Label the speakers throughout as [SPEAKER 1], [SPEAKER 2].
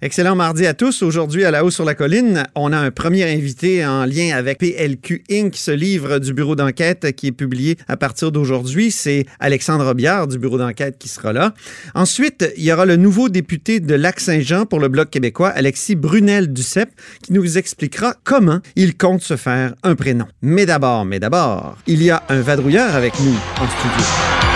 [SPEAKER 1] Excellent mardi à tous. Aujourd'hui, à la haut sur la colline, on a un premier invité en lien avec PLQ Inc., ce livre du bureau d'enquête qui est publié à partir d'aujourd'hui. C'est Alexandre Biard du bureau d'enquête qui sera là. Ensuite, il y aura le nouveau député de Lac-Saint-Jean pour le Bloc québécois, Alexis Brunel-Duceppe, qui nous expliquera comment il compte se faire un prénom. Mais d'abord, mais d'abord, il y a un vadrouilleur avec nous en studio.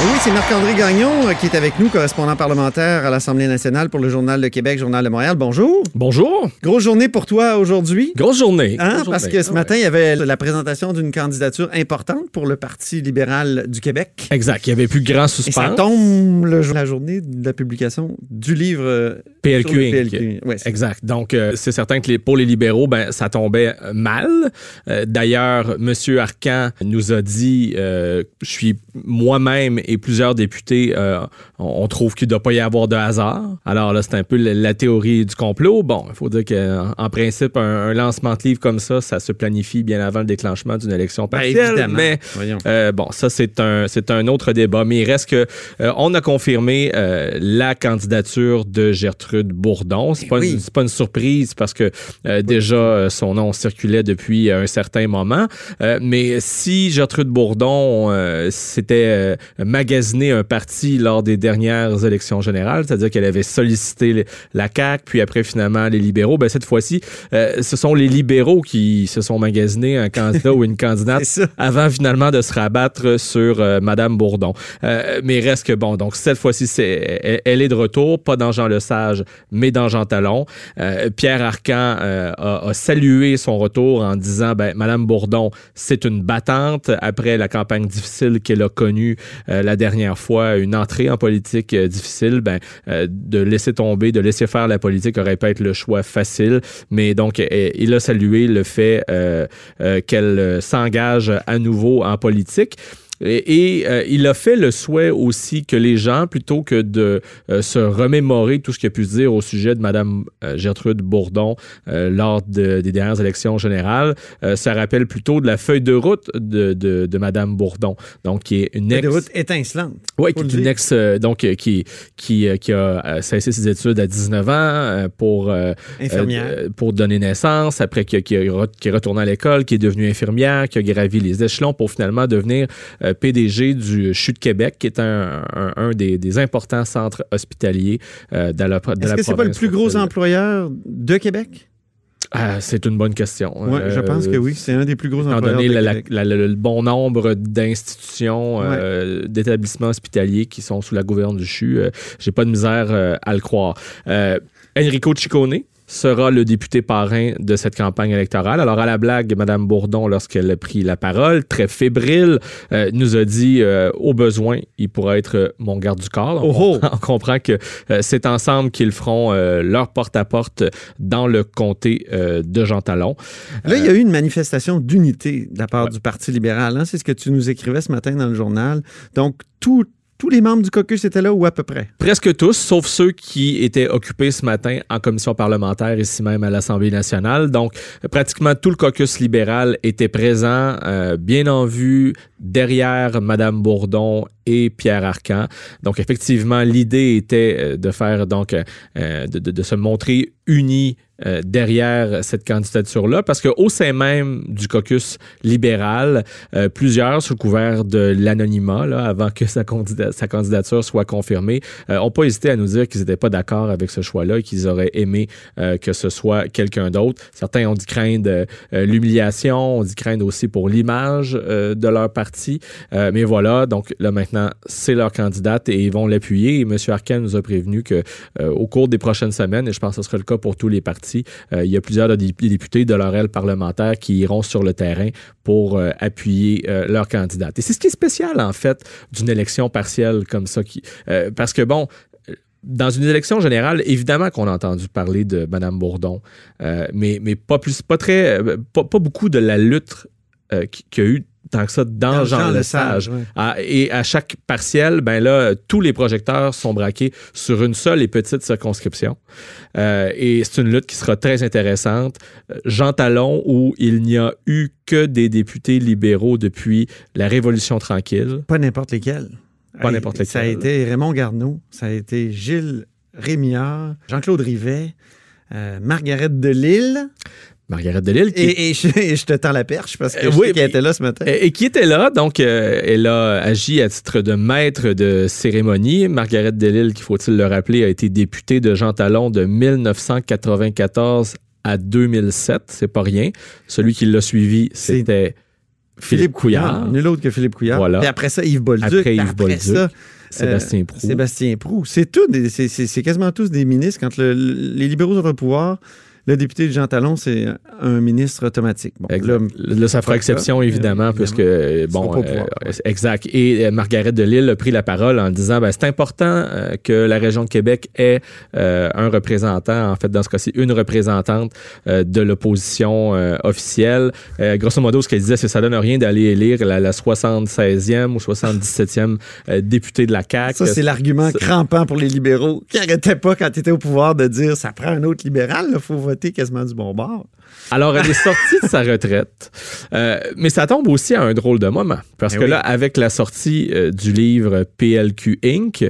[SPEAKER 1] Et oui, c'est Marc-André Gagnon euh, qui est avec nous, correspondant parlementaire à l'Assemblée nationale pour le Journal de Québec, Journal de Montréal. Bonjour.
[SPEAKER 2] Bonjour.
[SPEAKER 1] Grosse journée pour toi aujourd'hui.
[SPEAKER 2] Grosse journée.
[SPEAKER 1] Hein?
[SPEAKER 2] Grosse
[SPEAKER 1] Parce
[SPEAKER 2] journée.
[SPEAKER 1] que ce matin, il y avait la présentation d'une candidature importante pour le Parti libéral du Québec.
[SPEAKER 2] Exact. Il n'y avait plus grand
[SPEAKER 1] Et ça
[SPEAKER 2] suspense.
[SPEAKER 1] tombe le jour- la journée de la publication du livre euh,
[SPEAKER 2] PLQ
[SPEAKER 1] sur le
[SPEAKER 2] Inc.
[SPEAKER 1] PLQ. Ouais, c'est-
[SPEAKER 2] Exact. Donc, euh, c'est certain que les, pour les libéraux, ben, ça tombait euh, mal. Euh, D'ailleurs, M. Arcan nous a dit, euh, je suis moi-même et plusieurs députés, euh, on, on trouve qu'il ne doit pas y avoir de hasard. Alors là, c'est un peu la, la théorie du complot. Bon, il faut dire qu'en en principe, un, un lancement de livre comme ça, ça se planifie bien avant le déclenchement d'une élection
[SPEAKER 1] Ben,
[SPEAKER 2] partielle.
[SPEAKER 1] évidemment.
[SPEAKER 2] mais. Euh, bon, ça, c'est un, un autre débat. Mais il reste que euh, on a confirmé euh, la candidature de Gertrude Bourdon. C'est pas,
[SPEAKER 1] oui.
[SPEAKER 2] pas une surprise parce que euh, déjà, euh, son nom circulait depuis euh, un certain moment. Euh, mais si Gertrude Bourdon s'était magasiné un parti lors des dernières élections générales, c'est-à-dire qu'elle avait sollicité la CAQ, puis après, finalement, les libéraux, ben, cette fois-ci, ce sont les libéraux qui se sont magasinés un candidat ou une candidate avant finalement de se rabattre sur Madame Bourdon. Mais reste que bon, donc cette fois-ci, c'est, elle est de retour, pas dans Jean Lesage, mais dans Jean Talon. Euh, Pierre Arcan euh, a, salué son retour en disant, ben, Madame Bourdon, c'est une battante après la campagne difficile qu'elle a connue euh, la dernière fois, une entrée en politique difficile, ben, de laisser tomber, de laisser faire la politique aurait pas être le choix facile. Mais donc, il a salué le fait qu'elle s'engage à nouveau en politique. Et, et, euh, il a fait le souhait aussi que les gens, plutôt que de euh, se remémorer tout ce qu'il a pu dire au sujet de Mme euh, Gertrude Bourdon lors de- des dernières élections générales, ça rappelle plutôt de la feuille de route de, de, de Mme Bourdon, donc qui est une
[SPEAKER 1] Feuille
[SPEAKER 2] ex...
[SPEAKER 1] de route étincelante.
[SPEAKER 2] Oui, qui est une ex, donc, qui, qui, qui a cessé ses études à 19 ans pour,
[SPEAKER 1] Infirmière.
[SPEAKER 2] pour donner naissance, après qui, qui, qui est retourné à l'école, qui est devenue infirmière, qui a gravi les échelons pour finalement devenir PDG du CHU de Québec, qui est un, un, un des, des importants centres hospitaliers euh, de la, de
[SPEAKER 1] Est-ce que c'est pas le plus gros employeur de Québec?
[SPEAKER 2] Ah, c'est une bonne question.
[SPEAKER 1] Oui, je
[SPEAKER 2] Euh,
[SPEAKER 1] pense que oui. C'est un des plus gros
[SPEAKER 2] Étant
[SPEAKER 1] employeurs
[SPEAKER 2] donné
[SPEAKER 1] de
[SPEAKER 2] la- la-
[SPEAKER 1] Québec.
[SPEAKER 2] la- le, bon nombre d'institutions, euh, d'établissements hospitaliers qui sont sous la gouverne du CHU, euh, j'ai pas de misère euh, à le croire. Euh, Enrico Ciccone sera le député parrain de cette campagne électorale. Alors, à la blague, Mme Bourdon, lorsqu'elle a pris la parole, très fébrile, euh, nous a dit, euh, au besoin, il pourra être euh, mon garde du corps. On,
[SPEAKER 1] Oh oh!
[SPEAKER 2] comprend, on comprend que euh, c'est ensemble qu'ils feront euh, leur porte-à-porte dans le comté euh, de Jean Talon.
[SPEAKER 1] Là, il y a eu une manifestation d'unité de la part du Parti libéral. hein? C'est ce que tu nous écrivais ce matin dans le journal. Donc, tout- tous les membres du caucus étaient là ou à peu près?
[SPEAKER 2] Presque tous, sauf ceux qui étaient occupés ce matin en commission parlementaire, ici même à l'Assemblée nationale. Donc, pratiquement tout le caucus libéral était présent, euh, bien en vue, derrière Madame Bourdon et Pierre Arcan. Donc, effectivement, l'idée était euh, de faire, donc, euh, de, se montrer unis euh, derrière cette candidature-là, parce qu'au sein même du caucus libéral, plusieurs, sous couvert de l'anonymat, avant que sa, sa candidature soit confirmée, euh, ont pas hésité à nous dire qu'ils n'étaient pas d'accord avec ce choix-là et qu'ils auraient aimé que ce soit quelqu'un d'autre. Certains ont dit craindre l'humiliation, on dit craindre aussi pour l'image de leur parti. Euh, mais voilà, donc là maintenant, c'est leur candidate et ils vont l'appuyer. Et M. Nous a prévenu que euh, au cours des prochaines semaines, et je pense que ce sera le cas pour tous les partis, euh, il y a plusieurs députés de leur aile parlementaire qui iront sur le terrain pour appuyer leur candidate. Et c'est ce qui est spécial, en fait, d'une élection partielle comme ça. Parce que, bon, dans une élection générale, évidemment qu'on a entendu parler de Mme Bourdon, mais, mais pas plus, pas très, pas, beaucoup de la lutte euh, qui- qu'il y a eu tant que ça dans,
[SPEAKER 1] Dans
[SPEAKER 2] Jean,
[SPEAKER 1] Jean
[SPEAKER 2] Lesage. Ah, et à chaque partiel, ben là, tous les projecteurs sont braqués sur une seule et petite circonscription. Euh, et c'est une lutte qui sera très intéressante. Euh, Jean Talon, où il n'y a eu que des députés libéraux depuis la Révolution tranquille.
[SPEAKER 1] Pas n'importe lesquels.
[SPEAKER 2] Pas n'importe
[SPEAKER 1] Ça a
[SPEAKER 2] lesquels.
[SPEAKER 1] été Raymond Garneau, ça a été Gilles Rémillard, Jean-Claude Rivet, euh, Margaret Delille.
[SPEAKER 2] Margaret Delille, qui
[SPEAKER 1] Et, et je, et je te tends la perche parce que
[SPEAKER 2] Euh,
[SPEAKER 1] je
[SPEAKER 2] oui,
[SPEAKER 1] sais qu'elle
[SPEAKER 2] mais-
[SPEAKER 1] était là ce matin.
[SPEAKER 2] Et, et qui était là, donc euh, elle a agi à titre de maître de cérémonie. Margaret Delille, qu'il faut-il le rappeler, a été députée de Jean Talon de 1994 à 2007. C'est pas rien. Celui qui l'a suivi, c'était Philippe Couillard.
[SPEAKER 1] Nul autre que Philippe Couillard.
[SPEAKER 2] Voilà.
[SPEAKER 1] Et après ça, Yves Bolduc.
[SPEAKER 2] Après
[SPEAKER 1] Puis
[SPEAKER 2] Yves Bolduc,
[SPEAKER 1] ça,
[SPEAKER 2] Sébastien
[SPEAKER 1] euh,
[SPEAKER 2] Proulx.
[SPEAKER 1] Sébastien Proux. C'est tout, c'est- quasiment tous des ministres. Quand le- les libéraux sont au pouvoir, le député de Jean Talon, c'est un ministre automatique. Bon, là,
[SPEAKER 2] Là, ça fera
[SPEAKER 1] pas
[SPEAKER 2] exception,
[SPEAKER 1] cas,
[SPEAKER 2] évidemment,
[SPEAKER 1] euh,
[SPEAKER 2] puisque, euh,
[SPEAKER 1] Ils
[SPEAKER 2] bon,
[SPEAKER 1] pouvoir,
[SPEAKER 2] euh, exact. Et euh, Margaret Delille a pris la parole en disant, ben, c'est important euh, que la région de Québec ait euh, un représentant, en fait, dans ce cas-ci, une représentante euh, de l'opposition euh, officielle. Euh, grosso modo, ce qu'elle disait, c'est que ça donne rien d'aller élire la, la 76e ou 77e euh, députée de la CAQ.
[SPEAKER 1] ça, c'est l'argument crampant pour les libéraux qui n'arrêtaient pas, quand tu étais au pouvoir, de dire ça prend un autre libéral, il faut voter quasiment du bon bord.
[SPEAKER 2] Alors, elle est sortie de sa retraite. Euh, mais ça tombe aussi à un drôle de moment. Parce
[SPEAKER 1] Ben
[SPEAKER 2] que
[SPEAKER 1] oui.
[SPEAKER 2] là, avec la sortie euh, du livre PLQ Inc.,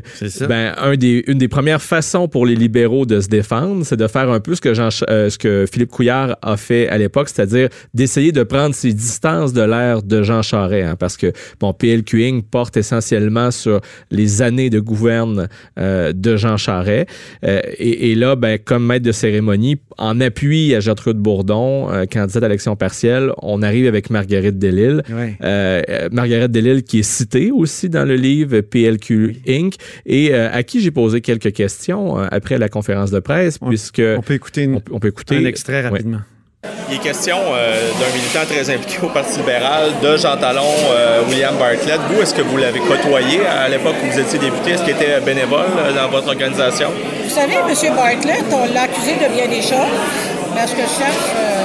[SPEAKER 2] ben, un des, une des premières façons pour les libéraux de se défendre, c'est de faire un peu ce que, Jean, euh, ce que Philippe Couillard a fait à l'époque, c'est-à-dire d'essayer de prendre ses distances de l'ère de Jean Charest. hein, parce que, bon, PLQ Inc. porte essentiellement sur les années de gouverne de Jean Charest. Et, et là, ben, comme maître de cérémonie, en appui à Gertrude Bourdon, euh, candidate à l'élection partielle, on arrive avec Marguerite Delille.
[SPEAKER 1] Ouais.
[SPEAKER 2] Euh, Margaret Delille qui est citée aussi dans le livre PLQ Inc. et euh, à qui j'ai posé quelques questions euh, après la conférence de presse
[SPEAKER 1] On-
[SPEAKER 2] puisque
[SPEAKER 1] On peut écouter une-
[SPEAKER 2] on, on peut écouter
[SPEAKER 1] un extrait
[SPEAKER 2] Ouais.
[SPEAKER 1] rapidement.
[SPEAKER 3] Il est question euh, d'un militant très impliqué au Parti libéral, de Jean Talon, euh, William Bartlett. Vous, est-ce que vous l'avez côtoyé à l'époque où vous étiez député? Est-ce qu'il était bénévole euh, dans votre organisation?
[SPEAKER 4] Vous savez, M. Bartlett, on l'a accusé de bien des choses. À ce que je sache, euh,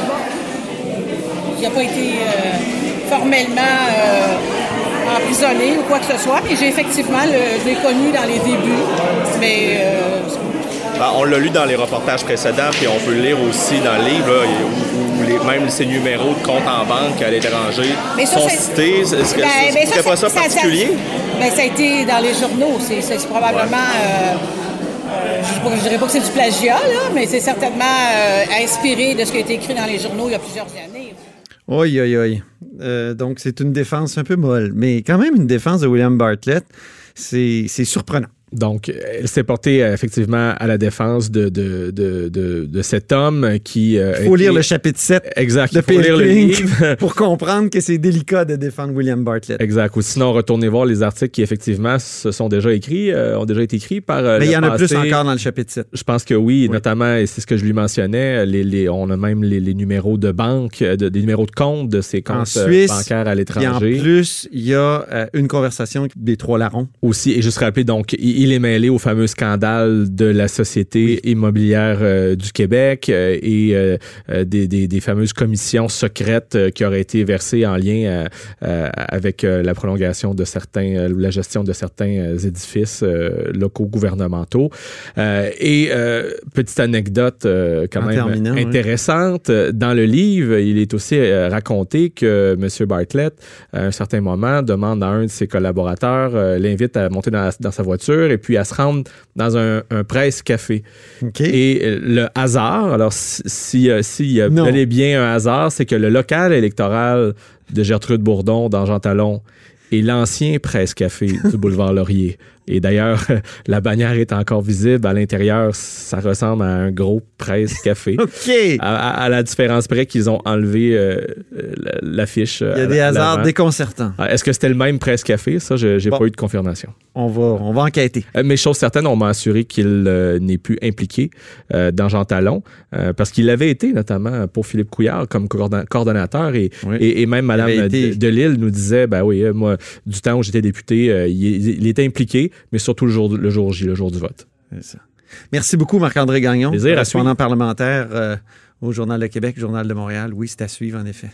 [SPEAKER 4] il n'a pas été euh, formellement euh, emprisonné ou quoi que ce soit. Mais j'ai effectivement, le- je l'ai connu dans les débuts. Mais euh,
[SPEAKER 3] Ben, on l'a lu dans les reportages précédents, puis on peut le lire aussi dans le livre, là, où, où les- même ces numéros de compte en banque à l'étranger
[SPEAKER 4] Mais ça,
[SPEAKER 3] sont cités. Est-ce que
[SPEAKER 4] Ben, ben,
[SPEAKER 3] serait pas ça particulier?
[SPEAKER 4] ben, ça a été dans les journaux. C'est, probablement. euh, je ne dirais pas que c'est du plagiat, là, mais c'est certainement euh, inspiré de ce qui a été écrit dans les journaux il y a plusieurs années.
[SPEAKER 1] Oui, oui, oui. Euh, donc, c'est une défense un peu molle, mais quand même une défense de William Bartlett, c'est c'est surprenant.
[SPEAKER 2] Donc, elle s'est portée euh, effectivement à la défense de, de, de, de, de cet homme qui... euh,
[SPEAKER 1] Il faut
[SPEAKER 2] était-
[SPEAKER 1] lire le chapitre 7
[SPEAKER 2] Exact,
[SPEAKER 1] de
[SPEAKER 2] il faut lire le
[SPEAKER 1] PLQ Inc.
[SPEAKER 2] livre.
[SPEAKER 1] pour comprendre que c'est délicat de défendre William Bartlett.
[SPEAKER 2] Exact. Ou sinon, retournez voir les articles qui, effectivement, se sont déjà écrits, euh, ont déjà été écrits par. euh,
[SPEAKER 1] Mais il y en a plus encore dans le chapitre 7.
[SPEAKER 2] Je pense que oui, notamment, et c'est ce que je lui mentionnais, les, les- on a même les, les numéros de banque, de- des numéros de compte de ces
[SPEAKER 1] En
[SPEAKER 2] comptes
[SPEAKER 1] Suisse,
[SPEAKER 2] bancaires à
[SPEAKER 1] Puis en
[SPEAKER 2] l'étranger.
[SPEAKER 1] plus, il y a une conversation des trois larrons.
[SPEAKER 2] Aussi, et juste rappeler, donc, il, il est mêlé au fameux scandale de la Société immobilière euh, du Québec euh, et euh, des, des- des fameuses commissions secrètes qui auraient été versées en lien avec la prolongation de certains, la gestion de certains édifices locaux gouvernementaux. Et petite anecdote quand
[SPEAKER 1] En
[SPEAKER 2] même
[SPEAKER 1] oui.
[SPEAKER 2] intéressante, dans le livre, il est aussi raconté que M. Bartlett, à un certain moment, demande à un de ses collaborateurs, l'invite à monter dans, dans sa voiture et puis à se rendre dans un, un presse-café. Et euh, le hasard, alors si- si, euh, y a
[SPEAKER 1] Non.
[SPEAKER 2] bel et bien un hasard, c'est que le local électoral de Gertrude Bourdon dans Jean Talon est l'ancien presse-café du boulevard Laurier. Et d'ailleurs, la bannière est encore visible. À l'intérieur, ça ressemble à un gros presse-café.
[SPEAKER 1] OK!
[SPEAKER 2] À, à- à la différence près qu'ils ont enlevé euh, la- l'affiche.
[SPEAKER 1] Il y a des hasards déconcertants.
[SPEAKER 2] Est-ce que c'était le même presse-café? Ça, je n'ai
[SPEAKER 1] Bon.
[SPEAKER 2] pas eu de confirmation.
[SPEAKER 1] On va, on va enquêter.
[SPEAKER 2] Euh, Mais chose certaine, on m'a assuré qu'il euh, n'est plus impliqué euh, dans Jean Talon, euh, parce qu'il avait été notamment pour Philippe Couillard comme coordon- coordonnateur et,
[SPEAKER 1] Oui.
[SPEAKER 2] et, et même Mme Delille nous disait, ben oui, euh, moi, du temps où j'étais député, euh, il, il était impliqué, mais surtout le jour, le jour J, le jour du vote.
[SPEAKER 1] Ça. Merci beaucoup, Marc-André Gagnon,
[SPEAKER 2] Plaisir à
[SPEAKER 1] correspondant parlementaire euh, au Journal de Québec, Journal de Montréal. Oui, c'est à suivre, en effet.